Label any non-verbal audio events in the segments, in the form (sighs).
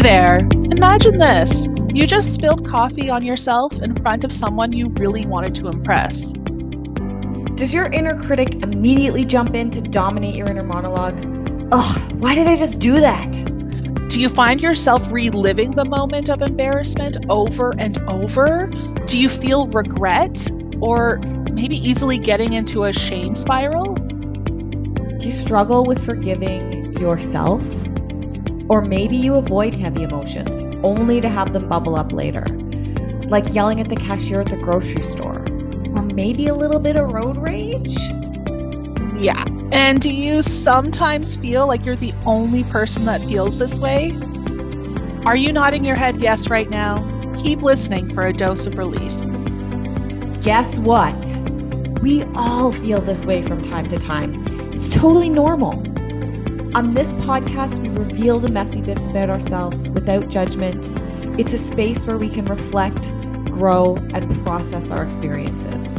Hey there! Imagine this. You just spilled coffee on yourself in front of someone you really wanted to impress. Does your inner critic immediately jump in to dominate your inner monologue? Ugh, why did I just do that? Do you find yourself reliving the moment of embarrassment over and over? Do you feel regret or maybe easily getting into a shame spiral? Do you struggle with forgiving yourself? Or maybe you avoid heavy emotions only to have them bubble up later, like yelling at the cashier at the grocery store, or maybe a little bit of road rage? Yeah. And do you sometimes feel like you're the only person that feels this way? Are you nodding your head yes right now? Keep listening for a dose of relief. Guess what? We all feel this way from time to time. It's totally normal. On this podcast, we reveal the messy bits about ourselves without judgment. It's a space where we can reflect, grow, and process our experiences.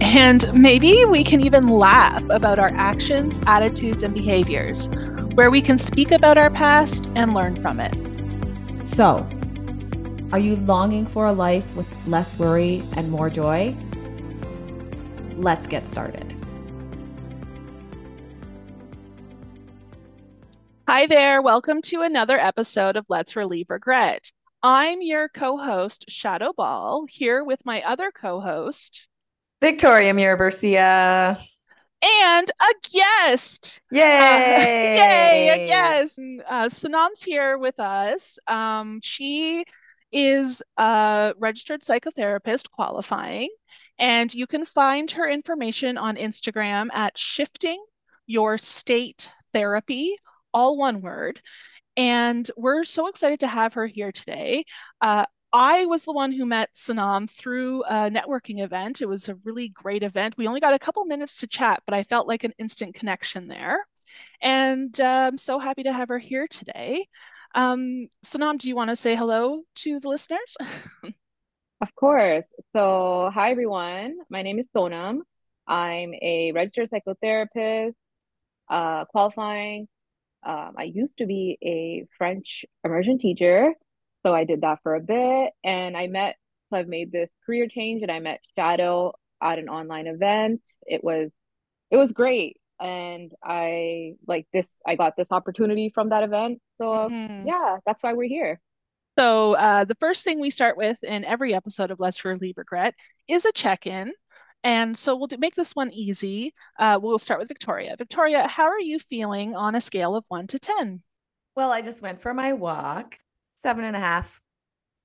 And maybe we can even laugh about our actions, attitudes, and behaviors, where we can speak about our past and learn from it. So, are you longing for a life with less worry and more joy? Let's get started. Hi there. Welcome to another episode of Let's Relieve Regret. I'm your co host, Shadow Ball, here with my other co host, Victoria Mirabercia. And a guest. Yay! Uh, (laughs) yay, a guest. Uh, Sanam's here with us. Um, she is a registered psychotherapist qualifying, and you can find her information on Instagram at Shifting Your State Therapy all one word. And we're so excited to have her here today. Uh, I was the one who met Sanam through a networking event. It was a really great event. We only got a couple minutes to chat, but I felt like an instant connection there. And uh, I'm so happy to have her here today. Um, Sanam, do you want to say hello to the listeners? (laughs) of course. So, hi everyone. My name is Sonam. I'm a registered psychotherapist, uh, qualifying um, I used to be a French immersion teacher. So I did that for a bit and I met, so I've made this career change and I met Shadow at an online event. It was, it was great. And I like this, I got this opportunity from that event. So mm-hmm. yeah, that's why we're here. So uh, the first thing we start with in every episode of Let's Relieve Regret is a check-in. And so we'll do, make this one easy. Uh, we'll start with Victoria. Victoria, how are you feeling on a scale of one to 10? Well, I just went for my walk, seven and a half.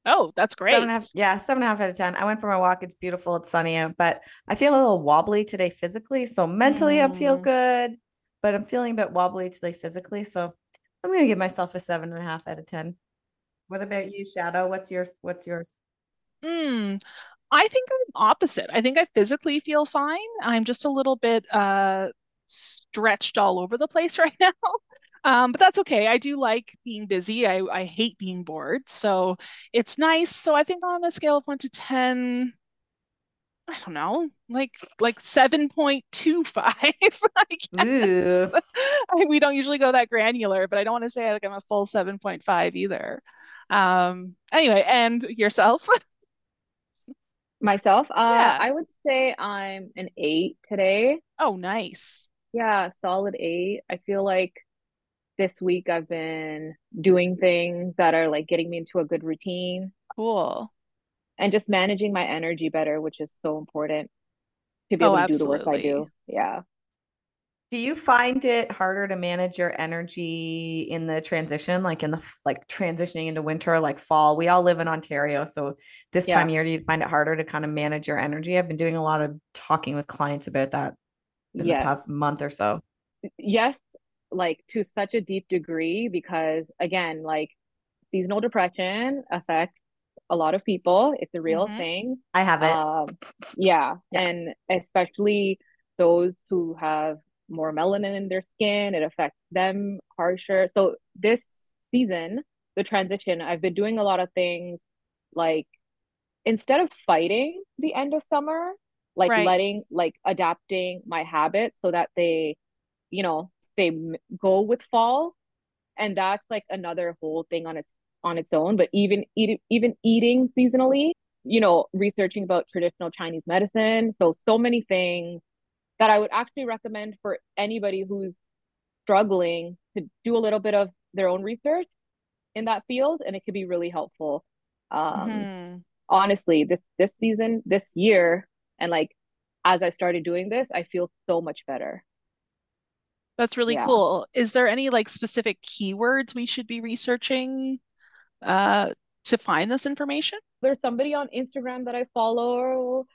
Oh, that's great. Seven and a half, yeah, seven and a half out of 10. I went for my walk. It's beautiful. It's sunny out, but I feel a little wobbly today physically. So mentally, mm. I feel mm. good, but I'm feeling a bit wobbly today physically. So I'm going to give myself a seven and a half out of 10. What about you, Shadow? What's yours? What's yours? Hmm. I think I'm opposite. I think I physically feel fine. I'm just a little bit uh, stretched all over the place (laughs) right now. Um, but that's okay. I do like being busy. I, I hate being bored. So it's nice. So I think on a scale of one to 10, I don't know, like like 7.25, (laughs) I guess. (laughs) I, we don't usually go that granular, but I don't want to say like I'm a full 7.5 either. Um, anyway, and yourself? Myself, uh, yeah. I would say I'm an eight today. Oh, nice. Yeah, solid eight. I feel like this week I've been doing things that are like getting me into a good routine. Cool. And just managing my energy better, which is so important to be able oh, to do the work I do. Yeah. Do you find it harder to manage your energy in the transition, like in the like transitioning into winter, like fall? We all live in Ontario, so this yeah. time of year, do you find it harder to kind of manage your energy? I've been doing a lot of talking with clients about that in yes. the past month or so. Yes, like to such a deep degree, because again, like seasonal depression affects a lot of people. It's a real mm-hmm. thing. I have it. Um, yeah. (laughs) yeah, and especially those who have more melanin in their skin. It affects them harsher. So this season, the transition, I've been doing a lot of things like instead of fighting the end of summer, like right. letting like adapting my habits so that they, you know, they go with fall. And that's like another whole thing on its on its own, but even eat, even eating seasonally, you know, researching about traditional Chinese medicine. So so many things that I would actually recommend for anybody who's struggling to do a little bit of their own research in that field and it could be really helpful. Um mm-hmm. honestly, this this season, this year and like as I started doing this, I feel so much better. That's really yeah. cool. Is there any like specific keywords we should be researching uh, to find this information? There's somebody on Instagram that I follow.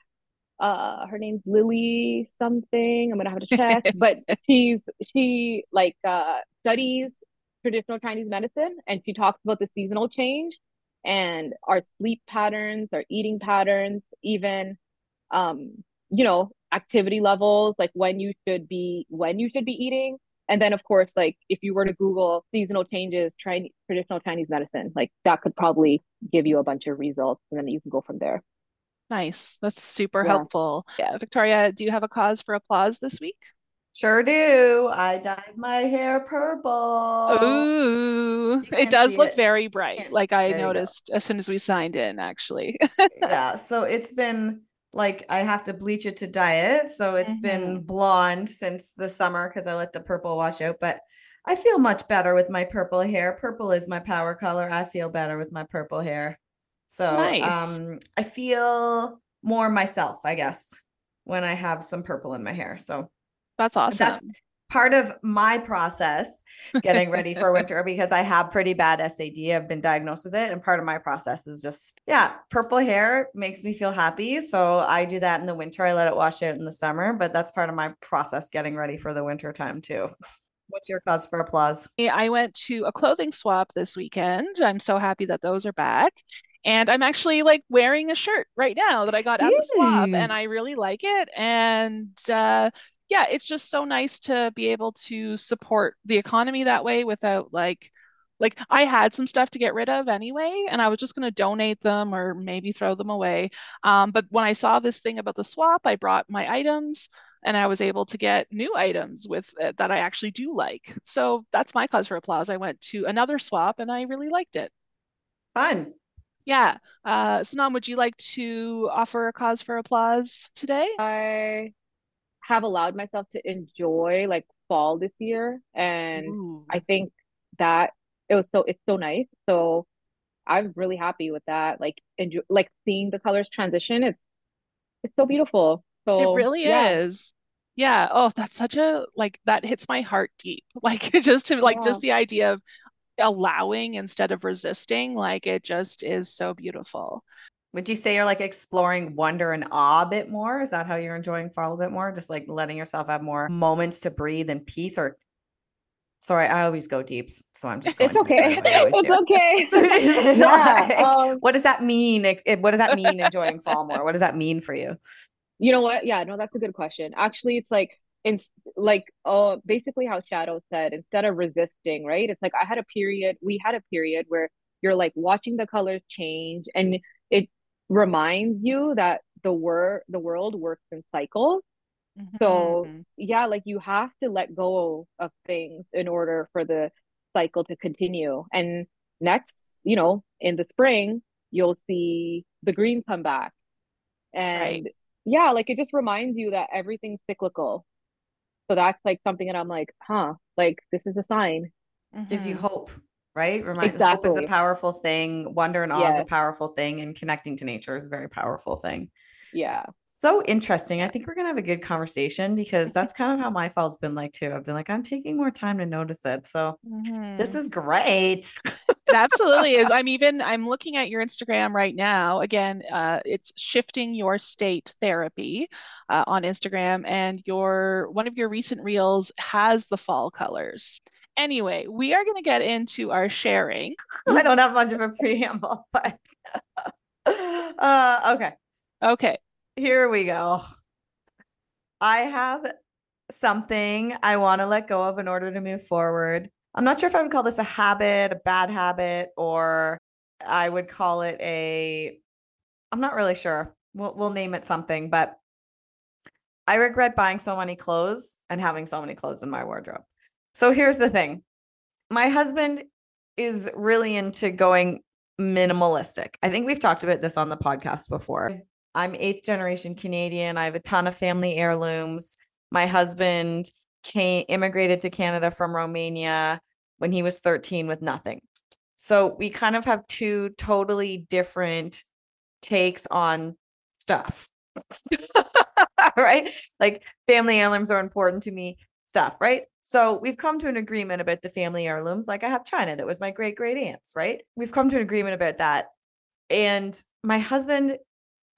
Uh, her name's Lily something. I'm gonna have to (laughs) check, but she's she like uh, studies traditional Chinese medicine, and she talks about the seasonal change and our sleep patterns, our eating patterns, even um, you know, activity levels, like when you should be when you should be eating. And then of course, like if you were to Google seasonal changes, Chinese traditional Chinese medicine, like that could probably give you a bunch of results and then you can go from there. Nice. That's super yeah. helpful. Yeah. Victoria, do you have a cause for applause this week? Sure do. I dyed my hair purple. Ooh, it does look it. very bright. Like I there noticed as soon as we signed in, actually. yeah. (laughs) So it's been like I have to bleach it to dye it. So it's mm-hmm. been blonde since the summer because I let the purple wash out. But I feel much better with my purple hair. Purple is my power color. I feel better with my purple hair. So nice. um I feel more myself, I guess, when I have some purple in my hair. So that's awesome. That's part of my process getting ready for (laughs) winter because I have pretty bad SAD. I've been diagnosed with it. And part of my process is just, yeah, purple hair makes me feel happy. So I do that in the winter. I let it wash out in the summer, but that's part of my process getting ready for the winter time too. What's your cause for applause? I went to a clothing swap this weekend. I'm so happy that those are back. And I'm actually like wearing a shirt right now that I got at the swap and I really like it. And uh, yeah, it's just so nice to be able to support the economy that way without like like I had some stuff to get rid of anyway, and I was just going to donate them or maybe throw them away. Um, but when I saw this thing about the swap, I brought my items and I was able to get new items with uh, that I actually do like. So that's my cause for applause. I went to another swap and I really liked it. Fun. Yeah. Uh, Sanam, would you like to offer a cause for applause today? I have allowed myself to enjoy like fall this year and Ooh. i think that it was so it's so nice so i'm really happy with that like enjoy like seeing the colors transition it's it's so beautiful so it really yeah. is yeah oh that's such a like that hits my heart deep (laughs) like just to like yeah. just the idea of allowing instead of resisting like it just is so beautiful would you say you're like exploring wonder and awe a bit more? Is that how you're enjoying fall a bit more? Just like letting yourself have more moments to breathe and peace or sorry, I always go deep. So I'm just going It's okay. It's (laughs) okay. (laughs) yeah, um, what does that mean? It, what does that mean (laughs) enjoying fall more? What does that mean for you? You know what? Yeah, no, that's a good question. Actually, it's like in like uh basically how Shadow said, instead of resisting, right? It's like I had a period, we had a period where you're like watching the colors change and it reminds you that the wor- the world works in cycles. Mm-hmm. So yeah, like you have to let go of things in order for the cycle to continue. And next, you know, in the spring, you'll see the green come back. And right. yeah, like it just reminds you that everything's cyclical. So that's like something that I'm like, huh, like this is a sign. Mm-hmm. Gives you hope right? Remind exactly. hope is a powerful thing. Wonder and awe yes. is a powerful thing, and connecting to nature is a very powerful thing. Yeah. So interesting. I think we're gonna have a good conversation because (laughs) that's kind of how my fall's been like too. I've been like, I'm taking more time to notice it. So mm-hmm. this is great. it absolutely is. (laughs) I'm even I'm looking at your Instagram right now. Again, uh, it's shifting your state therapy uh, on Instagram, and your one of your recent reels has the fall colors. Anyway, we are going to get into our sharing. (laughs) I don't have much of a preamble, but uh, okay. Okay. Here we go. I have something I want to let go of in order to move forward. I'm not sure if I would call this a habit, a bad habit, or I would call it a I'm not really sure. We'll, we'll name it something, but I regret buying so many clothes and having so many clothes in my wardrobe. So here's the thing my husband is really into going minimalistic. I think we've talked about this on the podcast before. I'm eighth generation Canadian. I have a ton of family heirlooms. My husband came immigrated to Canada from Romania when he was 13 with nothing. So we kind of have two totally different takes on stuff. (laughs) right? Like family heirlooms are important to me, stuff, right? So we've come to an agreement about the family heirlooms. Like I have China, that was my great great aunts, right? We've come to an agreement about that. And my husband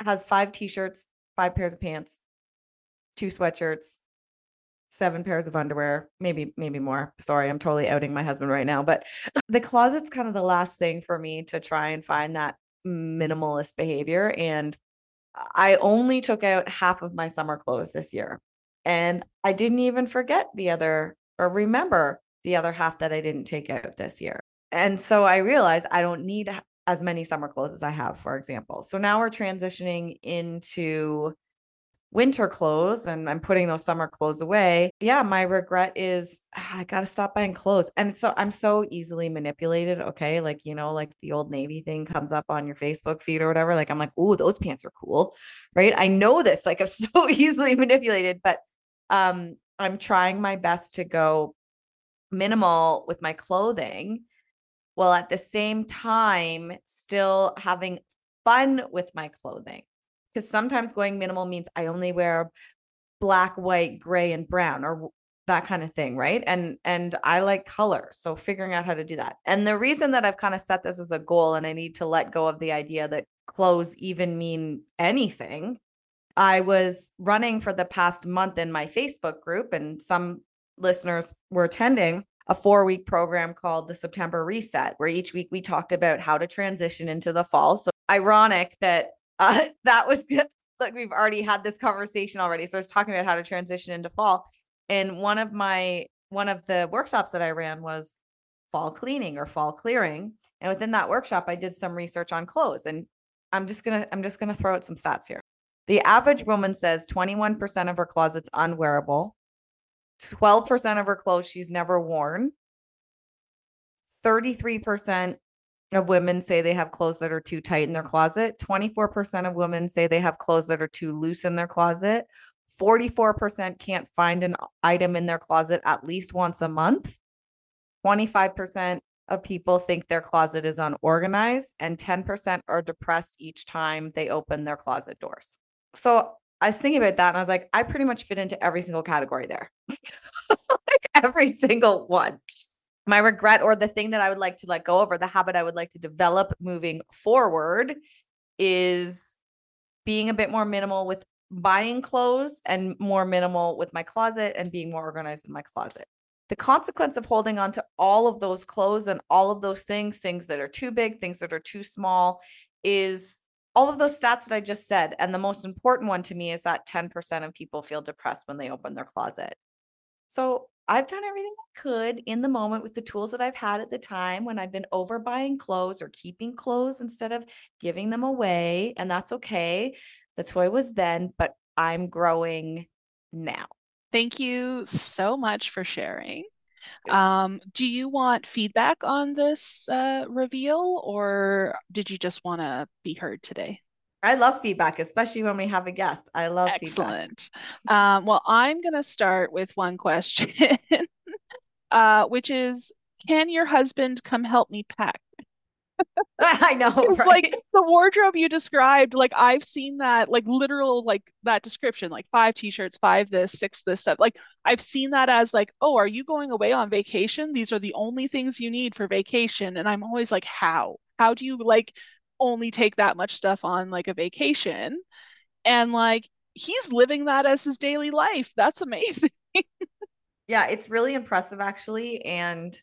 has five t-shirts, five pairs of pants, two sweatshirts, seven pairs of underwear, maybe maybe more. Sorry, I'm totally outing my husband right now, but (laughs) the closet's kind of the last thing for me to try and find that minimalist behavior and I only took out half of my summer clothes this year. And I didn't even forget the other or remember the other half that I didn't take out this year. And so I realized I don't need as many summer clothes as I have, for example. So now we're transitioning into winter clothes and I'm putting those summer clothes away. Yeah, my regret is ah, I got to stop buying clothes. And so I'm so easily manipulated. Okay. Like, you know, like the old Navy thing comes up on your Facebook feed or whatever. Like, I'm like, oh, those pants are cool. Right. I know this. Like, I'm (laughs) so easily manipulated, but um, I'm trying my best to go minimal with my clothing while at the same time still having fun with my clothing because sometimes going minimal means I only wear black, white, gray, and brown or that kind of thing, right? And and I like color. So figuring out how to do that. And the reason that I've kind of set this as a goal and I need to let go of the idea that clothes even mean anything. I was running for the past month in my Facebook group and some listeners were attending a four week program called the September Reset, where each week we talked about how to transition into the fall. So ironic that uh, (laughs) that was good. Like we've already had this conversation already. So I was talking about how to transition into fall. And one of my one of the workshops that I ran was fall cleaning or fall clearing. And within that workshop, I did some research on clothes. And I'm just gonna I'm just gonna throw out some stats here. The average woman says 21% of her closet's unwearable, 12% of her clothes she's never worn, 33% of women say they have clothes that are too tight in their closet. 24% of women say they have clothes that are too loose in their closet. 44% can't find an item in their closet at least once a month. 25% of people think their closet is unorganized, and 10% are depressed each time they open their closet doors. So I was thinking about that and I was like, I pretty much fit into every single category there. (laughs) like every single one my regret or the thing that I would like to let go of or the habit I would like to develop moving forward is being a bit more minimal with buying clothes and more minimal with my closet and being more organized in my closet. The consequence of holding on to all of those clothes and all of those things, things that are too big, things that are too small, is all of those stats that I just said. And the most important one to me is that 10% of people feel depressed when they open their closet. So I've done everything I could in the moment with the tools that I've had at the time when I've been overbuying clothes or keeping clothes instead of giving them away. And that's okay. That's who I was then, but I'm growing now. Thank you so much for sharing. Um, do you want feedback on this uh, reveal or did you just want to be heard today? I love feedback, especially when we have a guest. I love feedback. Excellent. Um, well, I'm going to start with one question, (laughs) uh, which is Can your husband come help me pack? (laughs) I know. It's right? like the wardrobe you described, like I've seen that, like literal, like that description, like five t-shirts, five this, six this, stuff. Like I've seen that as like, oh, are you going away on vacation? These are the only things you need for vacation. And I'm always like, how? How do you like only take that much stuff on like a vacation and like he's living that as his daily life that's amazing yeah it's really impressive actually and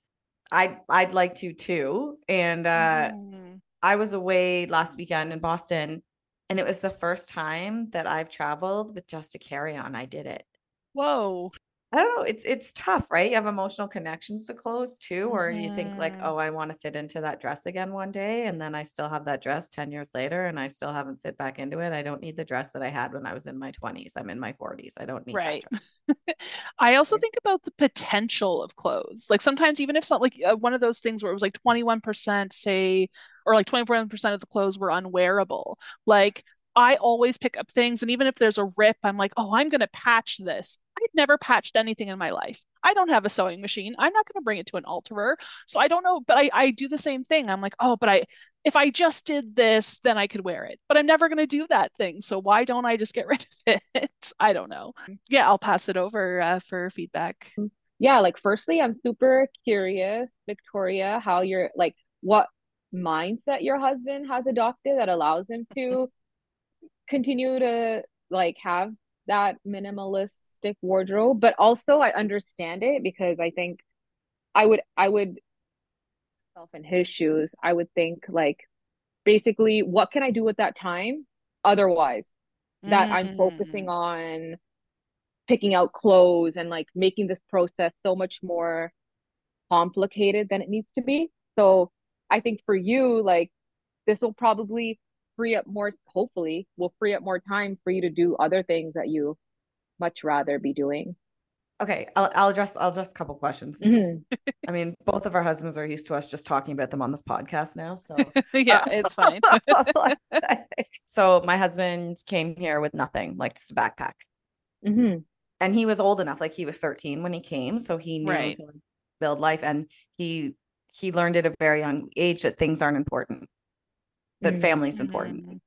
i i'd like to too and uh mm. i was away last weekend in boston and it was the first time that i've traveled with just a carry-on i did it whoa I don't know. It's it's tough, right? You have emotional connections to clothes too, or you think like, mm-hmm. oh, I want to fit into that dress again one day, and then I still have that dress 10 years later and I still haven't fit back into it. I don't need the dress that I had when I was in my 20s. I'm in my 40s. I don't need right. (laughs) I also think about the potential of clothes. Like sometimes, even if it's not like uh, one of those things where it was like 21%, say, or like 21% of the clothes were unwearable. Like I always pick up things, and even if there's a rip, I'm like, oh, I'm going to patch this. I've never patched anything in my life. I don't have a sewing machine. I'm not going to bring it to an alterer. So I don't know, but I, I do the same thing. I'm like, oh, but I, if I just did this, then I could wear it. But I'm never going to do that thing. So why don't I just get (laughs) rid of it? I don't know. Yeah, I'll pass it over uh, for feedback. Yeah, like firstly, I'm super curious, Victoria, how you're like, what mindset your husband has adopted that allows him to continue to like have that minimalistic wardrobe but also i understand it because i think i would i would self in his shoes i would think like basically what can i do with that time otherwise that i'm Mm. focusing on picking out clothes and like making this process so much more complicated than it needs to be so i think for you like this will probably free up more hopefully will free up more time for you to do other things that you much rather be doing Okay, I'll, I'll address I'll address a couple questions. Mhm. I mean, both of our husbands are used to us just talking about them on this podcast now. So (laughs) yeah, it's fine. (laughs) so my husband came here with nothing, like just a backpack. Mhm. And he was old enough, like he was 13 when he came. So he knew Right. to build life. And he he learned at a very young age that things aren't important, that Mhm. family is important, Mhm.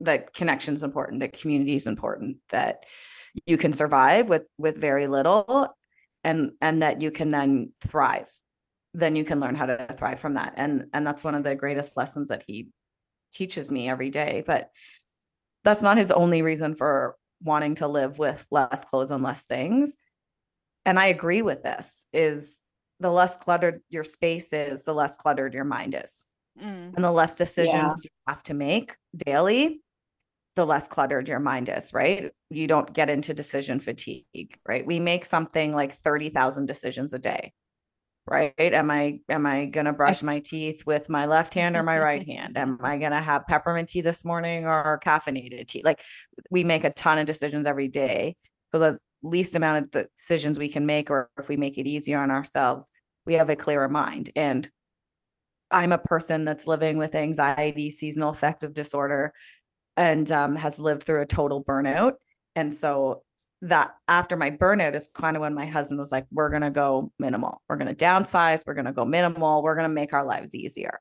that connection is important, that community is important, that you can survive with with very little and and that you can then thrive. Then you can learn how to thrive from that. And and that's one of the greatest lessons that he teaches me every day. But that's not his only reason for wanting to live with less clothes and less things. And i agree with this is the less cluttered your space is the less cluttered your mind is Mm. and the less decisions Yeah. you have to make daily the less cluttered your mind is right? You don't get into decision fatigue right? We make something like 30,000 decisions a day right? Am i am i going to brush my teeth with my left hand or my right (laughs) hand? Am i going to have peppermint tea this morning or caffeinated tea? Like we make a ton of decisions every day. So the least amount of decisions we can make or if we make it easier on ourselves we have a clearer mind. And i'm a person that's living with anxiety seasonal affective disorder and um, has lived through a total burnout and so that after my burnout, it's kind of when my husband was like, we're going to go minimal. We're going to downsize. We're going to go minimal. We're going to make our lives easier.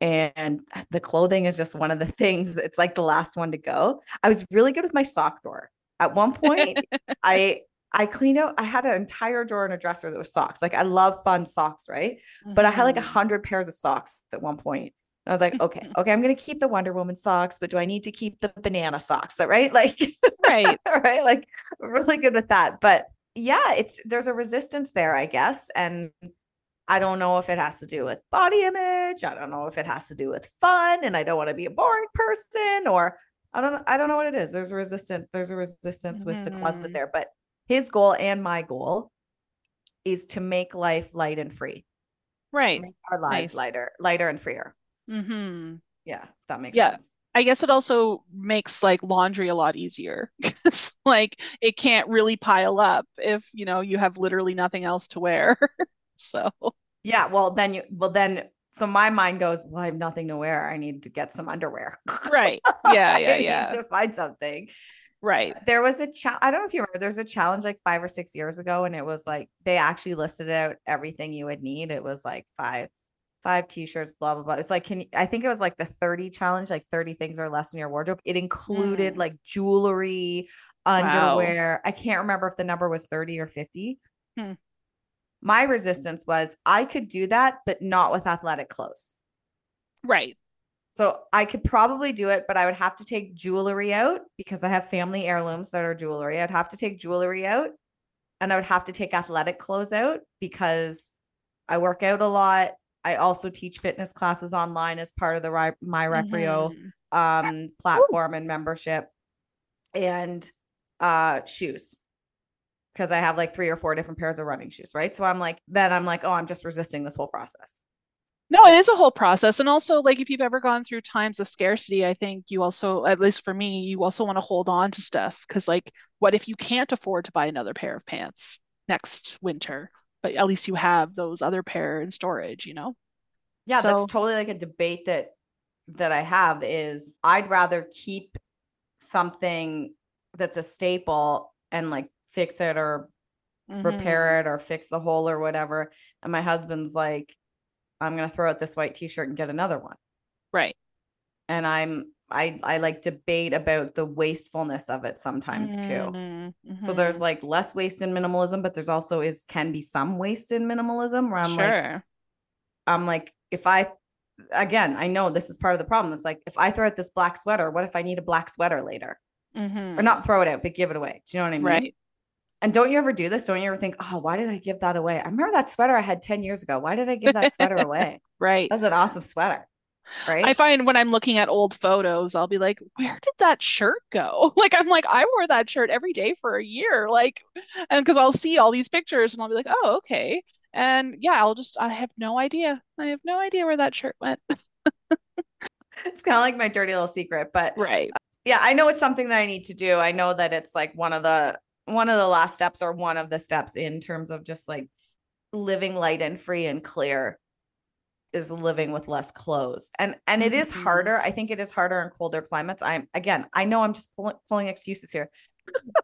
And the clothing is just one of the (laughs) things. It's like the last one to go. I was really good with my sock drawer. At one (laughs) point, I I cleaned out, I had an entire drawer in a dresser that was socks. Like I love fun socks, right? But I had like a Mhm. hundred pairs of socks at one point. I was like, okay, (laughs) okay, I'm gonna keep the Wonder Woman socks, but do I need to keep the banana socks? (laughs) (laughs) Right? Like right. right? Like really good with that. But yeah, it's there's a resistance there, I guess. And I don't know if it has to do with body image. I don't know if it has to do with fun and I don't want to be a boring person or I don't know. I don't know what it is. There's a resistance, there's a resistance with the closet Mhm. there. But his goal and my goal is to make life light and free. Right. Make our lives Nice. lighter, lighter and freer. Mm-hmm. Yeah, if that makes Yeah. sense. I guess it also makes like laundry a lot easier (laughs) because like it can't really pile up if, you know, you have literally nothing else to wear. (laughs) So, Yeah, well then you well then so my mind goes, well, I have nothing to wear. I need to get some underwear. (laughs) right. Yeah, yeah, yeah. to find something. Right. There was a challenge. I don't know if you remember. There's a challenge like five or six years ago, and it was like they actually listed out everything you would need. It was like five, five t-shirts, blah blah blah. It's like can you, I think it was like the 30 challenge, like 30 things or less in your wardrobe. It included Mm. like jewelry, Wow. underwear. I can't remember if the number was 30 or 50. Hmm. My resistance was I could do that, but not with athletic clothes. Right. So I could probably do it, but I would have to take jewelry out because I have family heirlooms that are jewelry. I'd have to take jewelry out and I would have to take athletic clothes out because I work out a lot. I also teach fitness classes online as part of the Ri- My Recreo Mhm. um, platform and membership and uh, shoes because I have like three or four different pairs of running shoes, right? So I'm like, then I'm like, oh, I'm just resisting this whole process. No, it is a whole process. And also, like, if you've ever gone through times of scarcity, I think you also, at least for me, you also want to hold on to stuff because, like, what if you can't afford to buy another pair of pants? next winter. But at least you have those other pair in storage, you know? Yeah, So- that's totally like a debate that that I have is I'd rather keep something that's a staple and like fix it or Mhm. repair it or fix the hole or whatever. And my husband's like, I'm gonna throw out this white t-shirt and get another one. Right. And I'm I I like debate about the wastefulness of it sometimes too. Mhm, So there's like less waste in minimalism, but there's also is can be some waste in minimalism where I'm like, sure. I'm like, if I again, I know this is part of the problem. It's like if I throw out this black sweater, what if I need a black sweater later? Mhm. Or not throw it out, but give it away. Do you know what I mean? Right. And don't you ever do this? Don't you ever think, oh, why did I give that away? I remember that sweater I had 10 years ago. Why did I give that sweater (laughs) away? Right. That was an awesome sweater. Right. I find when I'm looking at old photos, I'll be like, where did that shirt go? (laughs) Like, I'm like, I wore that shirt every day for a year. Like, and because I'll see all these pictures and I'll be like, oh, okay. And yeah, I'll just, I have no idea. I have no idea where that shirt went. (laughs) it's kind of like my dirty little secret. But Right. yeah, I know it's something that I need to do. I know that it's like one of the one of the last steps or one of the steps in terms of just like living light and free and clear is living with less clothes. And and it is Mhm. harder. I think it is harder in colder climates. I'm again, I know I'm just pulling, pulling excuses here. (laughs)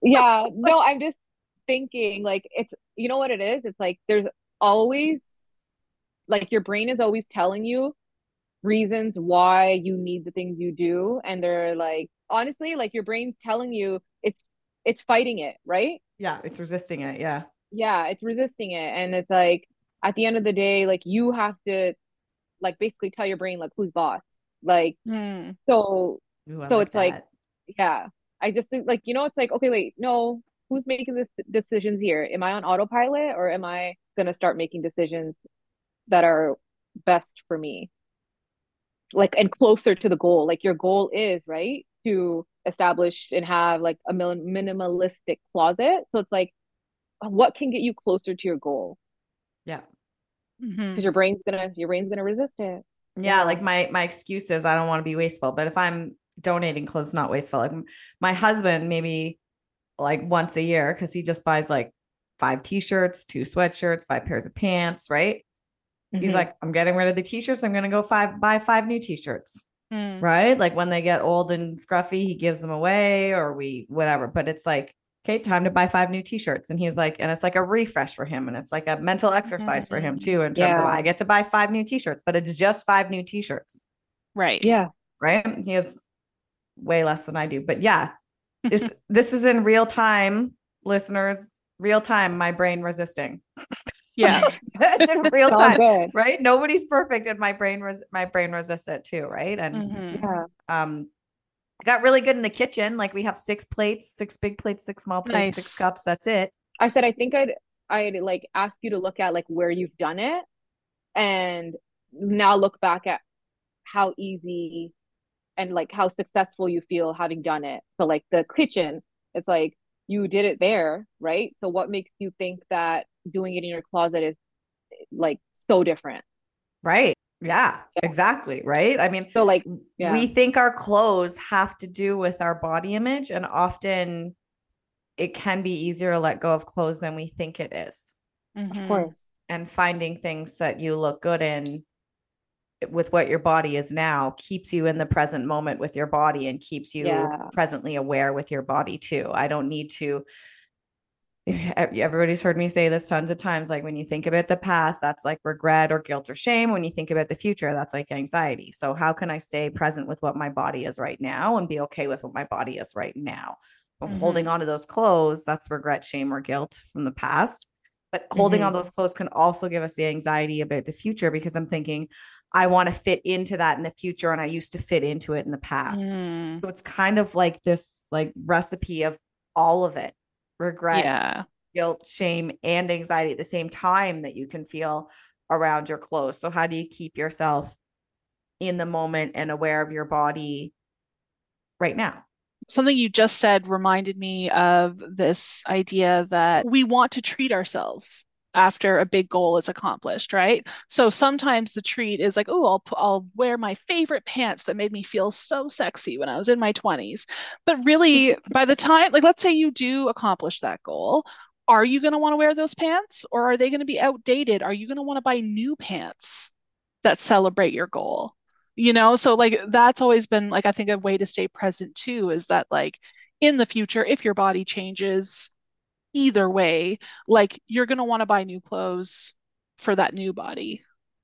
Yeah, no, I'm just thinking like it's you know what it is? It's like there's always like your brain is always telling you reasons why you need the things you do and they're like honestly like your brain's telling you it's fighting it, right? Yeah, it's resisting it. Yeah. Yeah, it's resisting it and it's like at the end of the day like you have to like basically tell your brain like who's boss. Like Hmm. so Ooh, So it's like- yeah i just think like you know it's like okay wait no who's making this decisions here am i on autopilot or am i going to start making decisions that are best for me like and closer to the goal like your goal is right to establish and have like a min- minimalistic closet so it's like what can get you closer to your goal yeah. Because your brain's gonna your brain's gonna resist it Yeah, like my my excuse is I don't want to be wasteful, but if I'm donating clothes, not wasteful. Like my husband, maybe like once a year, because he just buys like five t-shirts, two sweatshirts, five pairs of pants, right? He's Mhm. like, I'm getting rid of the t-shirts. I'm gonna go five buy five new t-shirts, Hmm. right? Like when they get old and scruffy, he gives them away or we whatever. But it's like, okay, time to buy five new t-shirts. And he's like, and it's like a refresh for him. And it's like a mental exercise for him Mhm. too, in terms of Yeah. I get to buy five new t-shirts, but it's just five new t-shirts Right. yeah right? He has way less than I do. But yeah, (laughs) this this is in real time, listeners. Real time, my brain resisting. (laughs) Yeah. (laughs) it's in real it's time, good right? Nobody's perfect, and my brain res- my brain resists it too, right? And Mhm. yeah um, I got really good in the kitchen. Like we have six plates, six big plates, six small plates, six cups. That's it. I said I think I'd I'd like ask you to look at like where you've done it and now look back at how easy and like how successful you feel having done it. So like the kitchen, it's like you did it there, right? So what makes you think that doing it in your closet is like so different? Right. Yeah, Yeah. exactly. Right. I mean, So like yeah. we think our clothes have to do with our body image and often it can be easier to let go of clothes than we think it is of Mhm. course. and finding things that you look good in with what your body is now keeps you in the present moment with your body and keeps you Yeah. presently aware with your body too i don't need to everybody's heard me say this tons of times like when you think about the past that's like regret or guilt or shame. When you think about the future that's like anxiety. So how can i stay present with what my body is right now and be okay with what my body is right now? But Mhm. holding on to those clothes that's regret shame or guilt from the past. But holding on those clothes can also give us the anxiety about the future because i'm thinking i want to fit into that in the future and i used to fit into it in the past. Mm. so it's kind of like this like recipe of all of it regret Yeah. guilt, shame, and anxiety at the same time that you can feel around your clothes. So, how do you keep yourself in the moment and aware of your body right now? Something you just said reminded me of this idea that we want to treat ourselves after a big goal is accomplished, right? So sometimes the treat is like, oh, I'll I'll wear my favorite pants that made me feel so sexy when I was in my 20s. But really, (laughs) by the time, like, let's say you do accomplish that goal, are you going to want to wear those pants or are they going to be outdated? Are you going to want to buy new pants that celebrate your goal? You know, so like that's always been like I think a way to stay present too is that like in the future, if your body changes either way, like you're going to want to buy new clothes for that new body.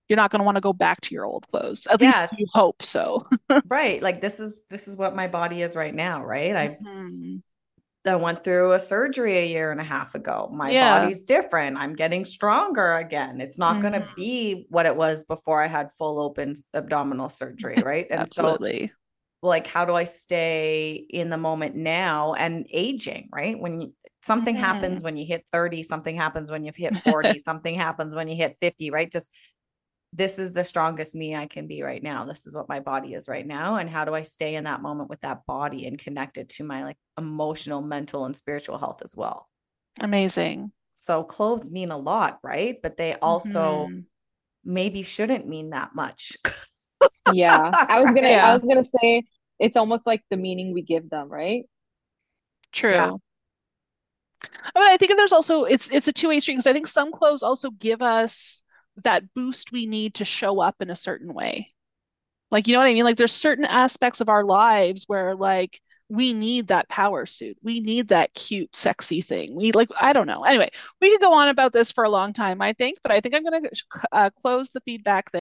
You're not going to want to go back to your old clothes. At Yeah. least you hope so. (laughs) right. Like this is this is what my body is right now, right? I Mhm. I went through a surgery a year and a half ago. My Yeah. body's different. I'm getting stronger again. It's not going to be what it was before I had full open abdominal surgery, (laughs) right? And so Absolutely. like how do I stay in the moment now and aging, right? When you, something Mhm. happens when you hit 30, something happens when you've hit (laughs) 40, something happens when you hit 50, right? Just this is the strongest me I can be right now. This is what my body is right now. And how do I stay in that moment with that body and connect it to my like emotional, mental, and spiritual health as well? Amazing. So clothes mean a lot, right? But they also Mhm. maybe shouldn't mean that much. Yeah. I was gonna Yeah. I was gonna say it's almost like the meaning we give them, right? True. Yeah. I mean, I think there's also it's it's a two-way street because I think some clothes also give us that boost we need to show up in a certain way. Like, you know what I mean? Like there's certain aspects of our lives where like we need that power suit. We need that cute, sexy thing. We like, I don't know. Anyway, we could go on about this for a long time, I think, but I think I'm going to uh, close the feedback thing.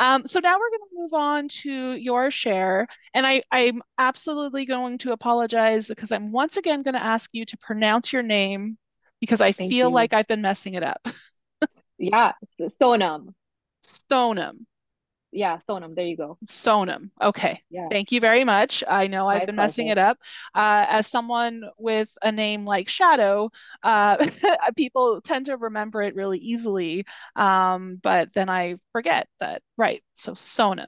Um, so now we're going to move on to your share. And I, I'm absolutely going to apologize because I'm once again going to ask you to pronounce your name because I Thank feel you. like I've been messing it up. (laughs) Yeah. S- Sonam. Stonum. Yeah, Sonam. There you go. Sonum. Okay. Yeah. Thank you very much. I know I've My been messing it up. Uh, as someone with a name like Shadow, uh, (laughs) people tend to remember it really easily. Um, but then I forget that. Right. So Sonum.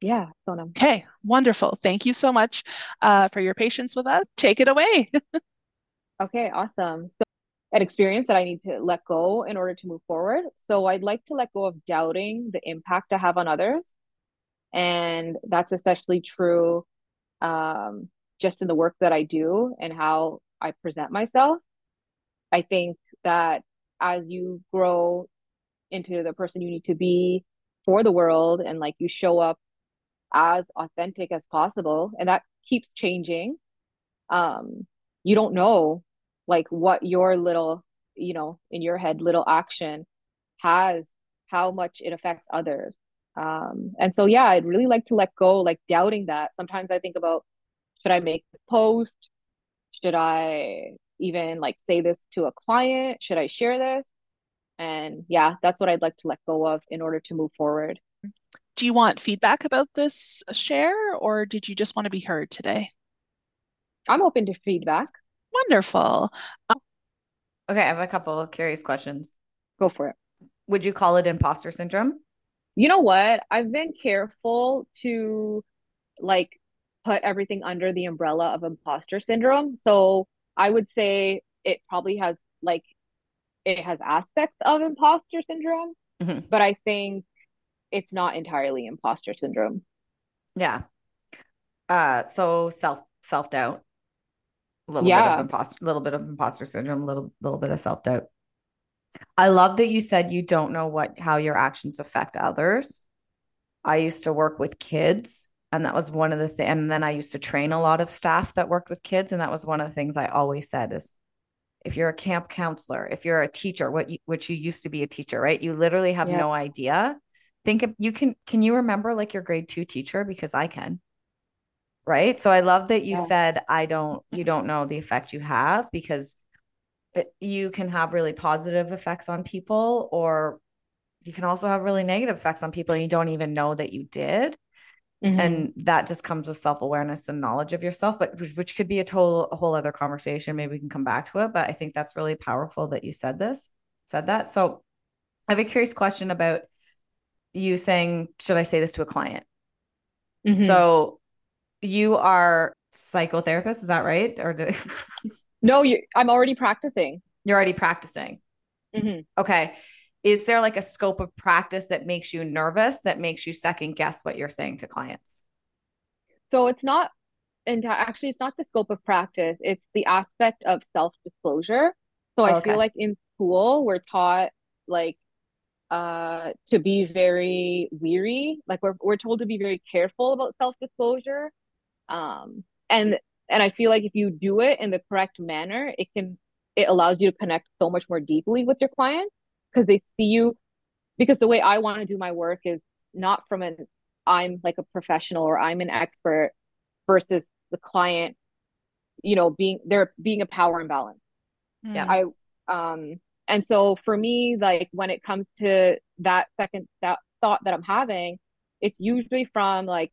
Yeah, Sonam. Okay. Wonderful. Thank you so much uh, for your patience with us. Take it away. (laughs) Okay, awesome. So an experience that I need to let go in order to move forward. So I'd like to let go of doubting the impact I have on others. And that's especially true um, just in the work that I do and how I present myself. I think that as you grow into the person you need to be for the world and like you show up as authentic as possible, and that keeps changing, um, you don't know like what your little, you know, in your head, little action has, how much it affects others. Um, and so, yeah, I'd really like to let go, like doubting that. Sometimes I think about, should I make this post? Should I even like say this to a client? Should I share this? And yeah, that's what I'd like to let go of in order to move forward. Do you want feedback about this share, or did you just want to be heard today? I'm open to feedback. Wonderful. Okay, I have a couple of curious questions. Go for it. Would you call it imposter syndrome? You know what? I've been careful to like put everything under the umbrella of imposter syndrome. So I would say it probably has like it has aspects of imposter syndrome, Mhm. but I think it's not entirely imposter syndrome. Yeah. Uh, so self self doubt, a little bit Yeah. of imposter, little bit of imposter syndrome, a little little bit of self doubt. I love that you said you don't know what how your actions affect others. I used to work with kids, and that was one of the things. And then I used to train a lot of staff that worked with kids, and that was one of the things I always said is, if you're a camp counselor, if you're a teacher, what you, which you used to be a teacher, right? You literally have Yeah. no idea. Think of you can can you remember like your grade two teacher because I can right so i love that you Yeah. said i don't you don't know the effect you have because it, you can have really positive effects on people or you can also have really negative effects on people and you don't even know that you did Mhm. and that just comes with self-awareness and knowledge of yourself but which, which could be a total a whole other conversation maybe we can come back to it but i think that's really powerful that you said this said that so i have a curious question about you saying should i say this to a client Mhm. so you are psychotherapist, is that right? Or did, (laughs) no, you I'm already practicing. you're already practicing? Mhm. Okay. Is there like a scope of practice that makes you nervous, that makes you second guess what you're saying to clients? So it's not and actually it's not the scope of practice, it's the aspect of self-disclosure. So I Okay. feel like in school we're taught like uh to be very weary. Like we're we're told to be very careful about self-disclosure. Um and and I feel like if you do it in the correct manner, it can it allows you to connect so much more deeply with your clients because they see you because the way I want to do my work is not from an I'm like a professional or I'm an expert versus the client, you know, being there being a power imbalance. Yeah. I um and so for me, like when it comes to that second that thought that I'm having, it's usually from like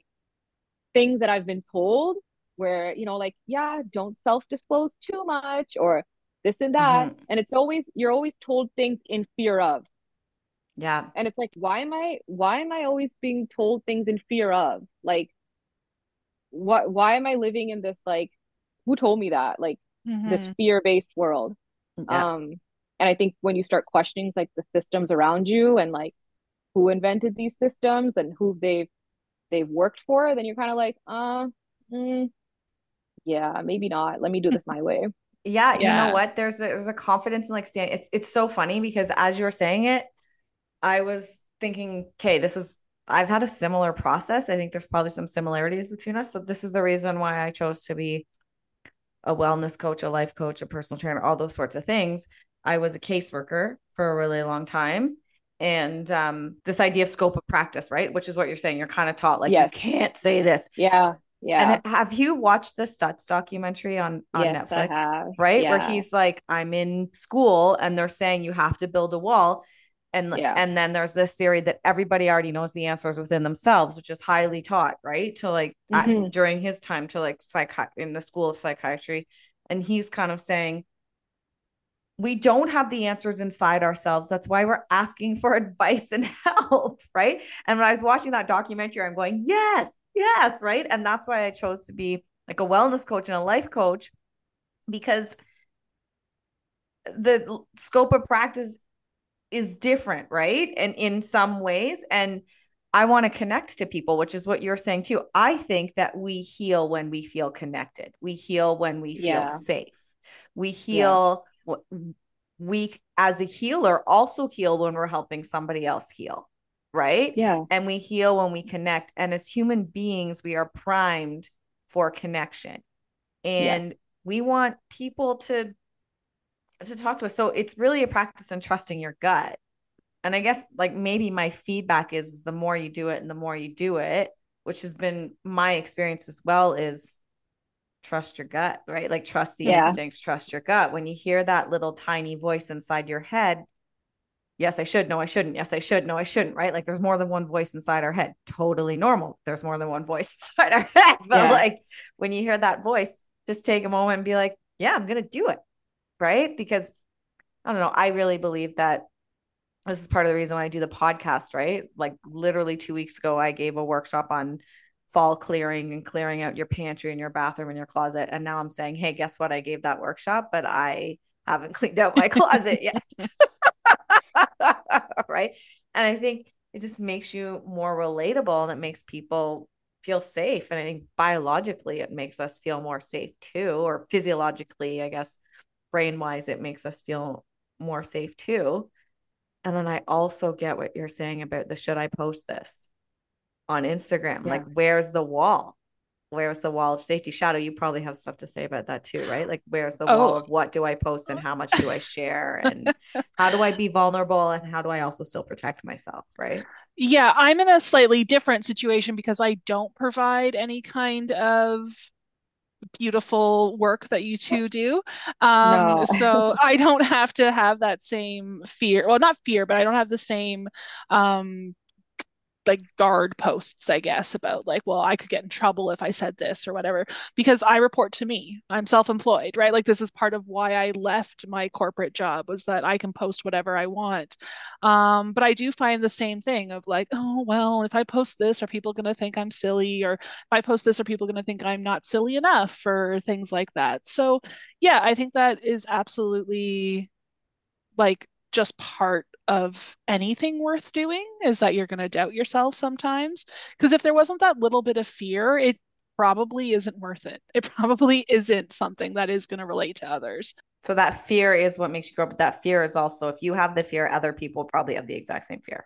things that I've been told where, you know, like, yeah, don't self-disclose too much or this and that. Mhm. And it's always you're always told things in fear of. Yeah. And it's like, why am I why am I always being told things in fear of? Like what why am I living in this like who told me that? Like this Mhm. fear-based world. Yeah. Um, and I think when you start questioning like the systems around you and like who invented these systems and who they've they've worked for, then you're kind of like, uh, mm, yeah, maybe not. Let me do this my way. Yeah, you know what? There's a, there's a confidence in like stand. It's it's so funny because as you were saying it, I was thinking, okay, this is I've had a similar process. I think there's probably some similarities between us. So this is the reason why I chose to be a wellness coach, a life coach, a personal trainer, all those sorts of things. I was a caseworker for a really long time. And um, this idea of scope of practice, right? Which is what you're saying. You're kind of taught like Yes. you can't say this. Yeah, yeah, And have you watched the Stutz documentary on on yes, Netflix? Right? Where he's like, I'm in school and they're saying you have to build a wall. And yeah, and then there's this theory that everybody already knows the answers within themselves, which is highly taught, right? To like at- Mhm. during his time to like psych in the school of psychiatry. And he's kind of saying, we don't have the answers inside ourselves. That's why we're asking for (laughs) advice and help, right? And when I was watching that documentary, I'm going, yes, yes, right? And that's why I chose to be like a wellness coach and a life coach because the scope of practice is different, right? And in some ways, and I want to connect to people, which is what you're saying too. I think that we heal when we feel connected. We heal when we feel Yeah. safe. We heal w- we as a healer also heal when we're helping somebody else heal, right? yeah, And we heal when we connect. And as human beings, we are primed for connection. And we want people to to talk to us. So it's really a practice in trusting your gut. And I guess like maybe my feedback is, is the more you do it and the more you do it, which has been my experience as well, is trust your gut, right? Like trust the Yeah. instincts, trust your gut. When you hear that little tiny voice inside your head, yes, I should, no, I shouldn't. Yes, I should, no, I shouldn't, right? Like there's more than one voice inside our head. Totally normal. There's more than one voice (laughs) inside our head. (laughs) But Yeah. like when you hear that voice, just take a moment and be like, yeah, I'm going to do it. Right. Because I don't know. I really believe that this is part of the reason why I do the podcast, right? Like literally two weeks ago, I gave a workshop on fall clearing and clearing out your pantry and your bathroom and your closet. And now I'm saying, hey, guess what? I gave that workshop, but I haven't (laughs) cleaned out my (laughs) closet yet. (laughs) right. And I think it just makes you more relatable and it makes people feel safe. And I think biologically, it makes us feel more safe too, or physiologically, I guess, brain wise, it makes us feel more safe too. And then I also get what you're saying about the should I post this on Instagram? Yeah. Like, where's the wall? Where's the wall of safety? Shadow, you probably have stuff to say about that too, right? Like, where's the wall Oh. of what do I post and how much do I share? (laughs) And how do I be vulnerable and how do I also still protect myself, right? Yeah, I'm in a slightly different situation because I don't provide any kind of beautiful work that you two do. Um, No. so (laughs) I don't have to have that same fear. Well, not fear, but I don't have the same um like guard posts, I guess, about like, well, I could get in trouble if I said this or whatever, because I report to me. I'm self-employed, right? Like this is part of why I left my corporate job was that I can post whatever I want. Um, but I do find the same thing of like, oh, well, if I post this, are people going to think I'm silly? Or if I post this, are people going to think I'm not silly enough or things like that? So, yeah, I think that is absolutely like just part of anything worth doing is that you're going to doubt yourself sometimes. Because if there wasn't that little bit of fear, it probably isn't worth it. It probably (laughs) isn't something that is going to relate to others. So that fear is what makes you grow, but that fear is also if you have the fear, other people probably have the exact same fear.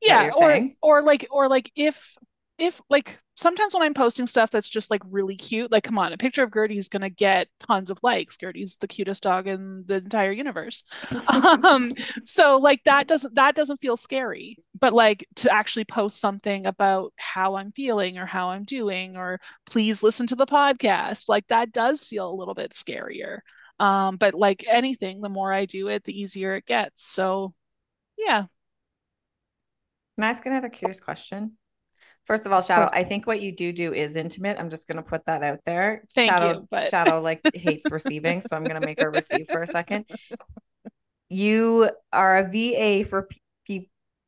Yeah, or or like or like if if like sometimes when I'm posting stuff that's just like really cute, like come on, a picture of Gertie's gonna get tons of likes. Gertie's the cutest dog in the entire universe. (laughs) um, so like that doesn't that doesn't feel scary. But like to actually post something about how I'm feeling or how I'm doing or please listen to the podcast, like that does feel a little bit scarier. Um, but like anything, the more I do it, the easier it gets. So yeah. Can I ask another curious question? First of all, Shadow, I think what you do do is intimate. I'm just going to put that out there. Thank Shadow, you, but... Shadow like hates receiving, so I'm going to make her receive for a second. You are a VA for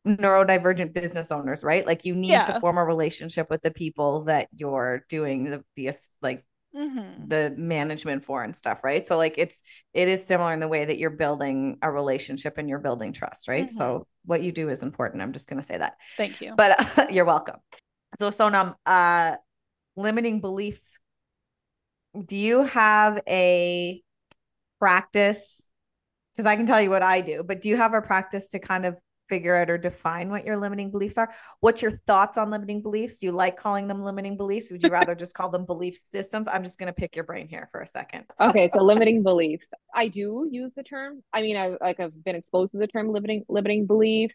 neurodivergent business owners, right? Like you need yeah. to form a relationship with the people that you're doing the, the like mm-hmm. the management for and stuff, right? So like it's it is similar in the way that you're building a relationship and you're building trust, right? Mm-hmm. So what you do is important. I'm just going to say that. Thank you. But uh, (laughs) you're welcome. So Sonam, uh, limiting beliefs. Do you have a practice? Because I can tell you what I do, but do you have a practice to kind of figure out or define what your limiting beliefs are? What's your thoughts on limiting beliefs? Do you like calling them limiting beliefs? Would you rather just call them belief systems? I'm just going to pick your brain here for a second. okay, so limiting beliefs. I do use the term. I mean, I like I've been exposed to the term limiting limiting beliefs.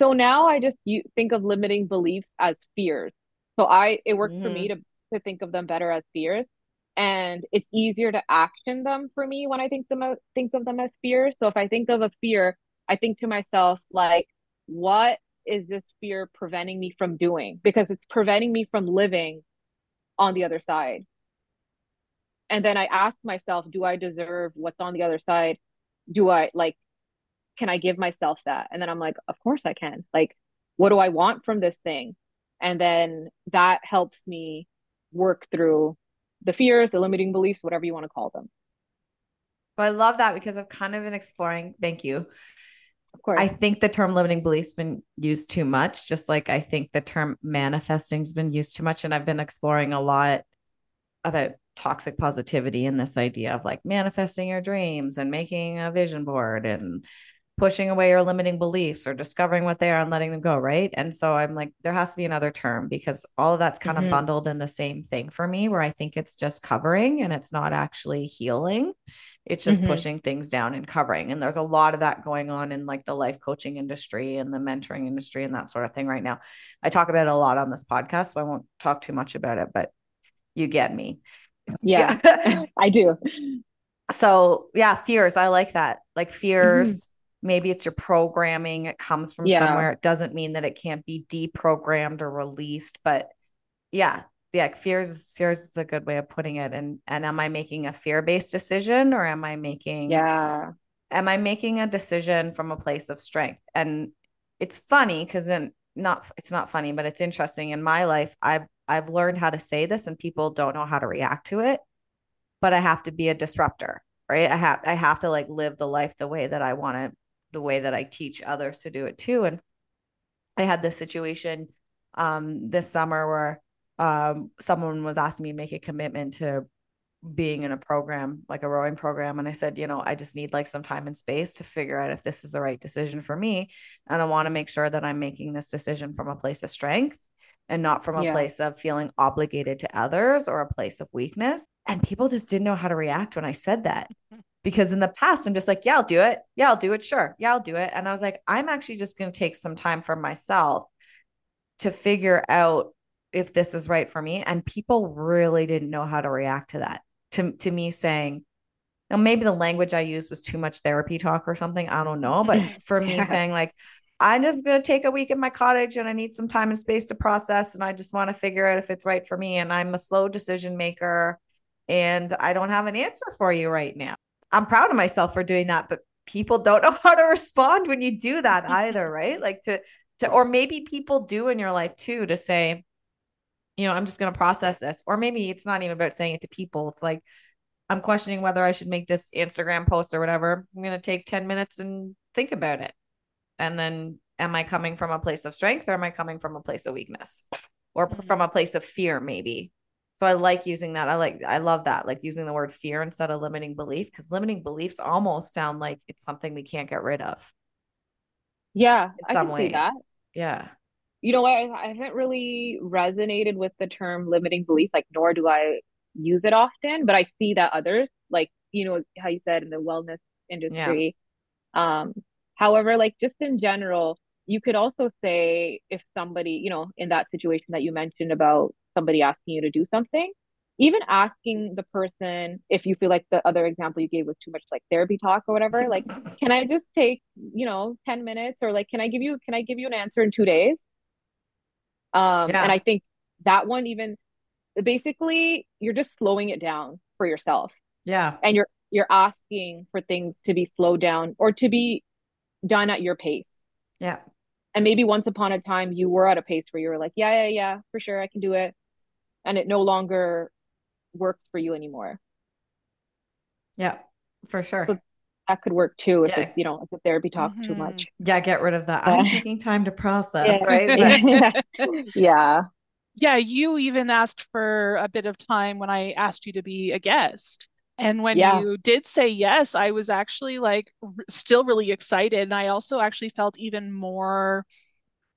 So now I just you think of limiting beliefs as fears. So I it works mm. for me mm-hmm. to to think of them better as fears, and it's easier to action them for me when I think them think of them as fears. So if I think of a fear, I think to myself like, what is this fear preventing me from doing? Because it's preventing me from living on the other side. And then I ask myself, do I deserve what's on the other side? Do I like can I give myself that? And then I'm like, of course I can. Like, what do I want from this thing? And then that helps me work through the fears, the limiting beliefs, whatever you want to call them. But I love that because I've kind of been exploring. Thank you. Of course. I think the term limiting beliefs been used too much, just like I think the term manifesting's been used too much. And I've been exploring a lot about toxic positivity and this idea of like manifesting your dreams and making a vision board and pushing away your limiting beliefs or discovering what they are and letting them go right? And so i'm like there has to be another term because all of that's kind mm-hmm. of bundled in the same thing for me where i think it's just covering and it's not actually healing. It's just mm-hmm. pushing things down and covering. And there's a lot of that going on in like the life coaching industry and the mentoring industry and that sort of thing right now. I talk about it a lot on this podcast so i won't talk too much about it but you get me. (laughs) Yeah, yeah. (laughs) i do. So yeah fears. I like that. Like fears mm-hmm maybe it's your programming it comes from yeah. somewhere. It doesn't mean that it can't be deprogrammed or released but yeah yeah fears fears is a good way of putting it. And and am i making a fear-based decision or am i making yeah. am i making a decision from a place of strength? And it's funny because then not it's not funny but it's interesting. In my life i've i've learned how to say this and people don't know how to react to it but i have to be a disruptor right? I have i have to like live the life the way that i want to the way that I teach others to do it too. And I had this situation um, this summer where um, someone was asking me to make a commitment to being in a program like a rowing program and i said you know i just need like some time and space to figure out if this is the right decision for me and i want to make sure that i'm making this decision from a place of strength and not from a yeah. place of feeling obligated to others or a place of weakness and people just didn't know how to react when i said that (laughs) because in the past I'm just like, yeah, I'll do it. Yeah, I'll do it. Sure. Yeah, I'll do it. And I was like, I'm actually just going to take some time for myself to figure out if this is right for me. And people really didn't know how to react to that. To, to me saying, now maybe the language I used was too much therapy talk or something. I don't know. But (laughs) for me yeah. saying like, I'm just going to take a week in my cottage and I need some time and space to process. And I just want to figure out if it's right for me. And I'm a slow decision maker and I don't have an answer for you right now. I'm proud of myself for doing that, but people don't (laughs) know how to respond when you do that (laughs) either, right? Like to to or maybe people do in your life too to say, you know, I'm just going to process this. Or maybe it's not even about saying it to people. It's like I'm questioning whether I should make this Instagram post or whatever. I'm going to take 10 minutes and think about it. And then am I coming from a place of strength or am I coming from a place of weakness? Or mm-hmm. from a place of fear maybe? So I like using that. I like, I love that, like using the word fear instead of limiting belief, because limiting beliefs almost sound like it's something we can't get rid of. Yeah, In I some can see that. Yeah. You know what? I, I haven't really resonated with the term limiting beliefs, like, nor do I use it often, but I see that others, like, you know, how you said in the wellness industry. Yeah. industry. Um, however, like, just in general, you could also say if somebody, you know, in that situation that you mentioned about somebody asking you to do something, even asking the person if you feel like the other example you gave was too much like therapy talk or whatever, like, (laughs) can I just take, you know, 10 minutes or like, can I give you, can I give you an answer in two days? Um, and I think that one even basically you're just slowing it down for yourself Yeah. and you're you're asking for things to be slowed down or to be done at your pace. Yeah. And maybe once upon a time you were at a pace where you were like, yeah, yeah, yeah, for sure, I can do it. And it no longer works for you anymore. Yeah. For sure. So that could work too if Yeah. it's, you know, if the therapy talks too Mhm. much. Yeah. Get rid of that. I'm taking time to process, Yeah. right? But (laughs) (laughs) Yeah. Yeah, you even asked for a bit of time when I asked you to be a guest. And when Yeah. you did say yes, I was actually like r still really excited. And I also actually felt even more,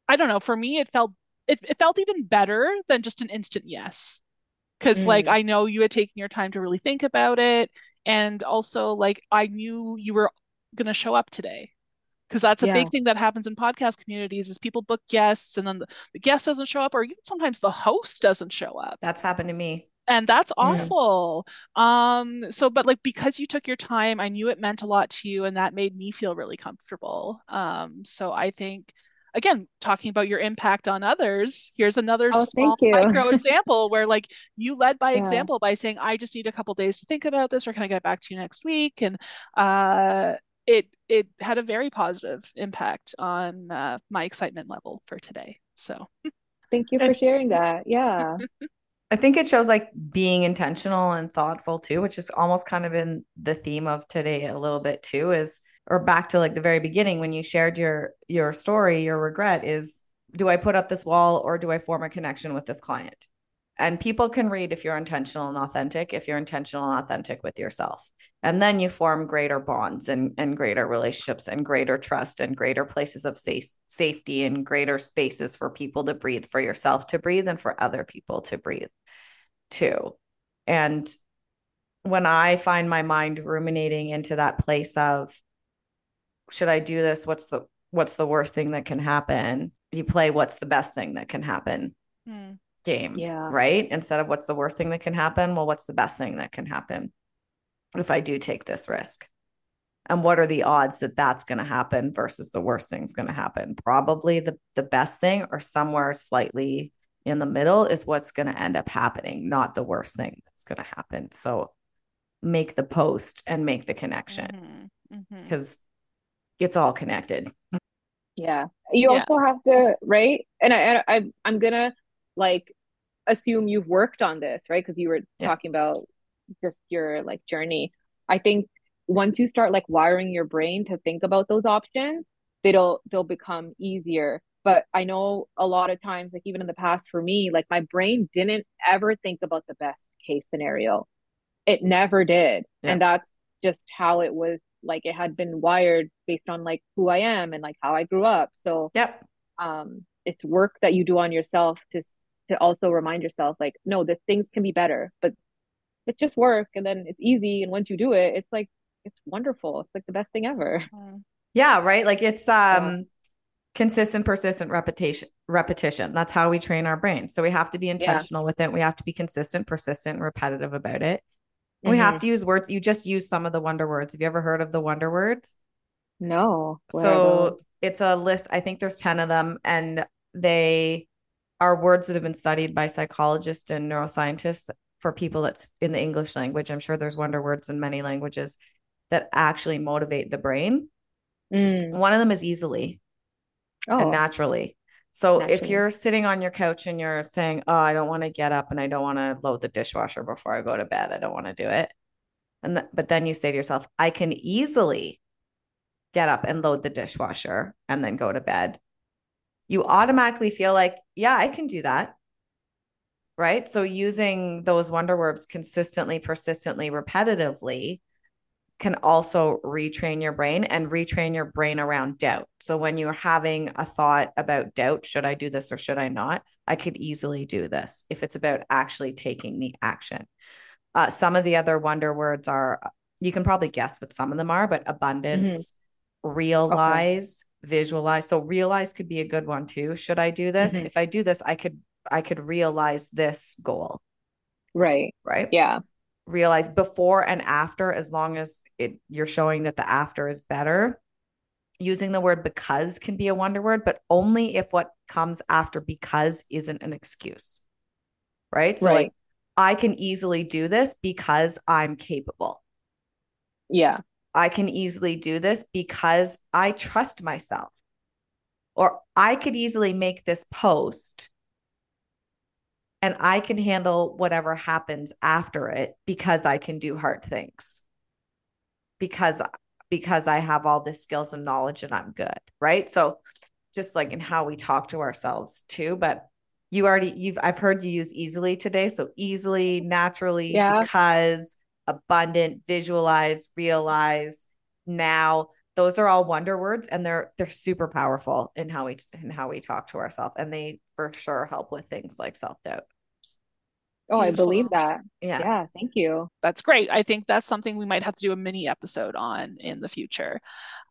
I don't know, for me, it felt it, it felt even better than just an instant yes. Because like Mm. I know you had taken your time to really think about it. And also like I knew you were gonna show up today. Because that's a Yeah. big thing that happens in podcast communities is people book guests and then the, the guest doesn't show up, or even sometimes the host doesn't show up. that's happened to me. And that's awful. Um, so but like because you took your time, I knew it meant a lot to you, and that made me feel really comfortable. Um, so I think again, talking about your impact on others, here's another Oh, small micro (laughs) example where like you led by Yeah. example by saying, I just need a couple days to think about this, or can I get back to you next week? And uh it it had a very positive impact on uh, my excitement level for today. So Thank you (laughs) for sharing that. Yeah. (laughs) I think it shows like being intentional and thoughtful too, which is almost kind of in the theme of today a little bit too, is or back to like the very beginning when you shared your your story, your regret is do I put up this wall or do I form a connection with this client? And people can read if you're intentional and authentic, if you're intentional and authentic with yourself. And then you form greater bonds and, and greater relationships and greater trust and greater places of safe, safety and greater spaces for people to breathe, for yourself to breathe, and for other people to breathe too. And when I find my mind ruminating into that place of, should I do this? What's the what's the worst thing that can happen? You play what's the best thing that can happen hmm. Game, Yeah. right? Instead of what's the worst thing that can happen, well, what's the best thing that can happen if I do take this risk? And what are the odds that that's going to happen versus the worst thing's going to happen? Probably the the best thing or somewhere slightly in the middle is what's going to end up happening, not the worst thing that's going to happen. So make the post and make the connection Mhm. Mhm. because it's all connected. Yeah. You Yeah. also have to, right? And I, I I'm gonna like assume you've worked on this, right? Because you were Yeah. talking about just your like journey. I think once you start like wiring your brain to think about those options, they'll they'll become easier. But I know a lot of times, like even in the past for me, like my brain didn't ever think about the best case scenario. It never did. Yeah. And that's just how it was like it had been wired based on like who I am and like how I grew up. So Yep. um it's work that you do on yourself to to also remind yourself like no this things can be better but it's just work and then it's easy and once you do it it's like it's wonderful it's like the best thing ever Mhm. Yeah, right. Like it's um consistent, persistent repetition, repetition. That's how we train our brain. So we have to be intentional with it. We have to be consistent, persistent, and repetitive about it. And We have Mhm. to use words. You just use some of the wonder words. Have you ever heard of the wonder words? no what So it's a list. I think there's 10 of them, and they are words that have been studied by psychologists and neuroscientists for people that's in the English language. I'm sure there's wonder words in many languages that actually motivate the brain. Mm. One of them is easily and oh naturally. So if you're sitting on your couch and you're saying, "Oh, I don't want to get up and I don't want to load the dishwasher before I go to bed. I don't want to do it." And th- but then you say to yourself, "I can easily get up and load the dishwasher and then go to bed." You automatically feel like, "Yeah, I can do that." right? So using those wonder words consistently, persistently, repetitively can also retrain your brain and retrain your brain around doubt. So when you're having a thought about doubt, should I do this or should I not? I could easily do this if it's about actually taking the action. Uh, some of the other wonder words are, you can probably guess what some of them are, but abundance, mm-hmm. realize. Visualize. So realize could be a good one too. Should I do this? Mm-hmm. If I do this, I could I could realize this goal. Right. Right. Yeah realize before and after as long as it you're showing that the after is better using the word because can be a wonder word but only if what comes after because isn't an excuse right so right. like i can easily do this because i'm capable yeah i can easily do this because i trust myself or i could easily make this post and I can handle whatever happens after it because I can do hard things. Because because I have all the skills and knowledge and I'm good, right? So just like in how we talk to ourselves too, but you already you've I've heard you use easily today, so easily, naturally, yeah. because abundant, visualize, realize, now. Those are all wonder words and they're they're super powerful in how we in how we talk to ourselves and they for sure help with things like self-doubt. Oh i believe that. Yeah. Yeah thank you. That's great. I think that's something we might have to do a mini episode on in the future.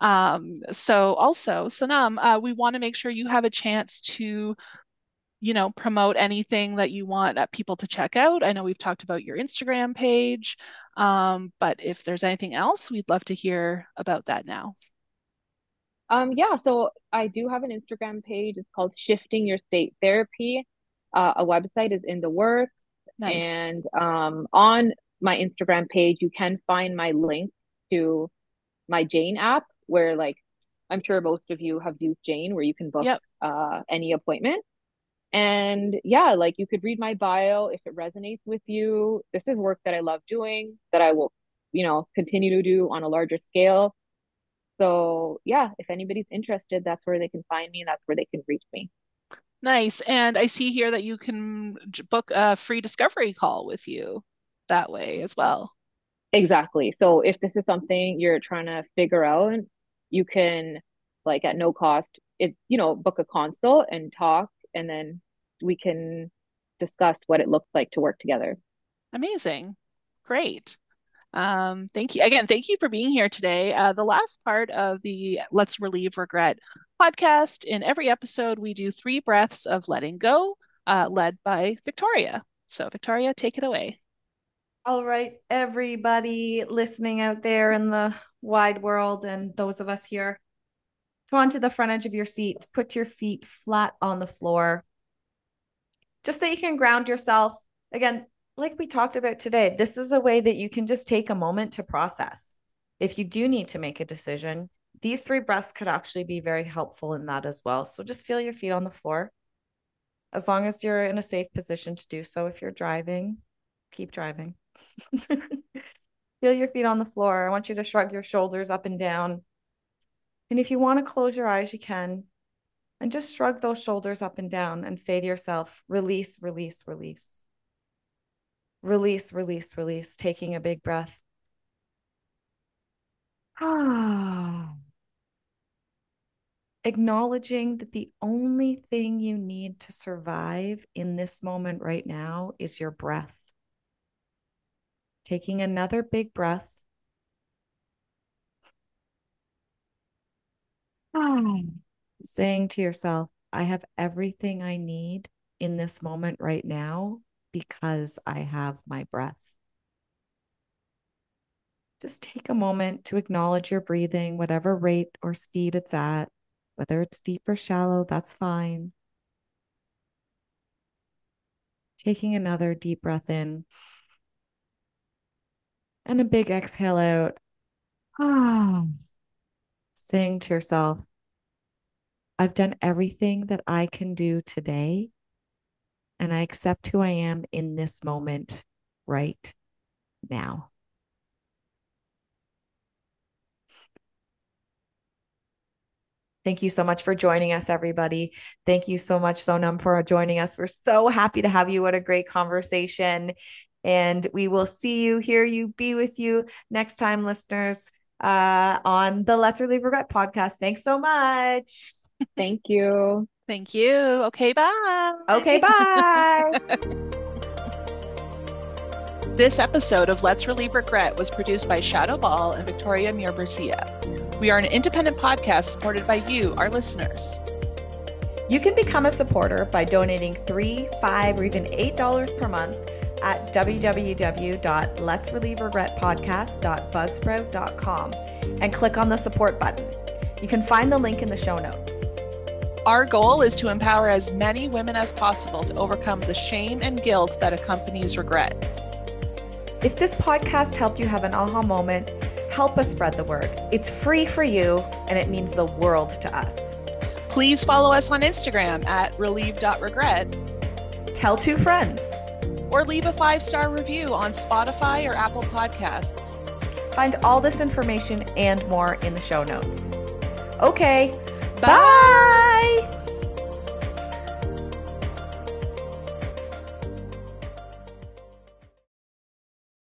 Um, so also Sonam uh, we want to make sure you have a chance to you know promote anything that you want people to check out. I know we've talked about your instagram page um, but if there's anything else we'd love to hear about that now. Um, yeah so i do have an instagram page. It's called shifting your state therapy. Uh, a website is in the works. Nice. and um, on my instagram page you can find my link to my jane app where like i'm sure most of you have used jane where you can book yep. uh, any appointment and yeah, like you could read my bio if it resonates with you. This is work that I love doing that I will, you know, continue to do on a larger scale. So yeah, if anybody's interested, that's where they can find me. That's where they can reach me. Nice. And I see here that you can book a free discovery call with you that way as well. Exactly. So if this is something you're trying to figure out, you can like at no cost, it you know, book a consult and talk and then we can discuss what it looks like to work together. Amazing. Great. Um, thank you again. Thank you for being here today. Uh, the last part of the Let's Relieve Regret podcast. In every episode, we do three breaths of letting go, uh, led by Victoria. So, Victoria, take it away. All right, everybody listening out there in the wide world, and those of us here, come onto the front edge of your seat. Put your feet flat on the floor just that you can ground yourself. Again, like we talked about today, this is a way that you can just take a moment to process. If you do need to make a decision, these three breaths could actually be very helpful in that as well. So just feel your feet on the floor. As long as you're in a safe position to do so, if you're driving, keep driving. (laughs) feel your feet on the floor. I want you to shrug your shoulders up and down. And if you want to close your eyes, you can. And just shrug those shoulders up and down and say to yourself, release, release, release. Release, release, release, taking a big breath. (sighs) Acknowledging that the only thing you need to survive in this moment right now is your breath. Taking another big breath. (sighs) saying to yourself, I have everything I need in this moment right now because I have my breath. Just take a moment to acknowledge your breathing, whatever rate or speed it's at, whether it's deep or shallow, that's fine. Taking another deep breath in and a big exhale out. (sighs) (sighs) Saying to yourself, I've done everything that I can do today, and I accept who I am in this moment right now. Thank you so much for joining us, everybody. Thank you so much, Sonam, for joining us. We're so happy to have you. What a great conversation. And we will see you, hear you, be with you next time, listeners, uh, on the Let's Relieve Regret podcast. Thanks so much. Thank you. Thank you. Okay, bye. Okay, bye. (laughs) this episode of Let's Relieve Regret was produced by Shadow Ball and Victoria Muir We are an independent podcast supported by you, our listeners. You can become a supporter by donating three, five, or even eight dollars per month at www.letsrelieveregretpodcast.buzzsprout.com and click on the support button. You can find the link in the show notes. Our goal is to empower as many women as possible to overcome the shame and guilt that accompanies regret. If this podcast helped you have an aha moment, help us spread the word. It's free for you and it means the world to us. Please follow us on Instagram at relieve.regret. Tell two friends. Or leave a five star review on Spotify or Apple Podcasts. Find all this information and more in the show notes. Okay, bye. bye.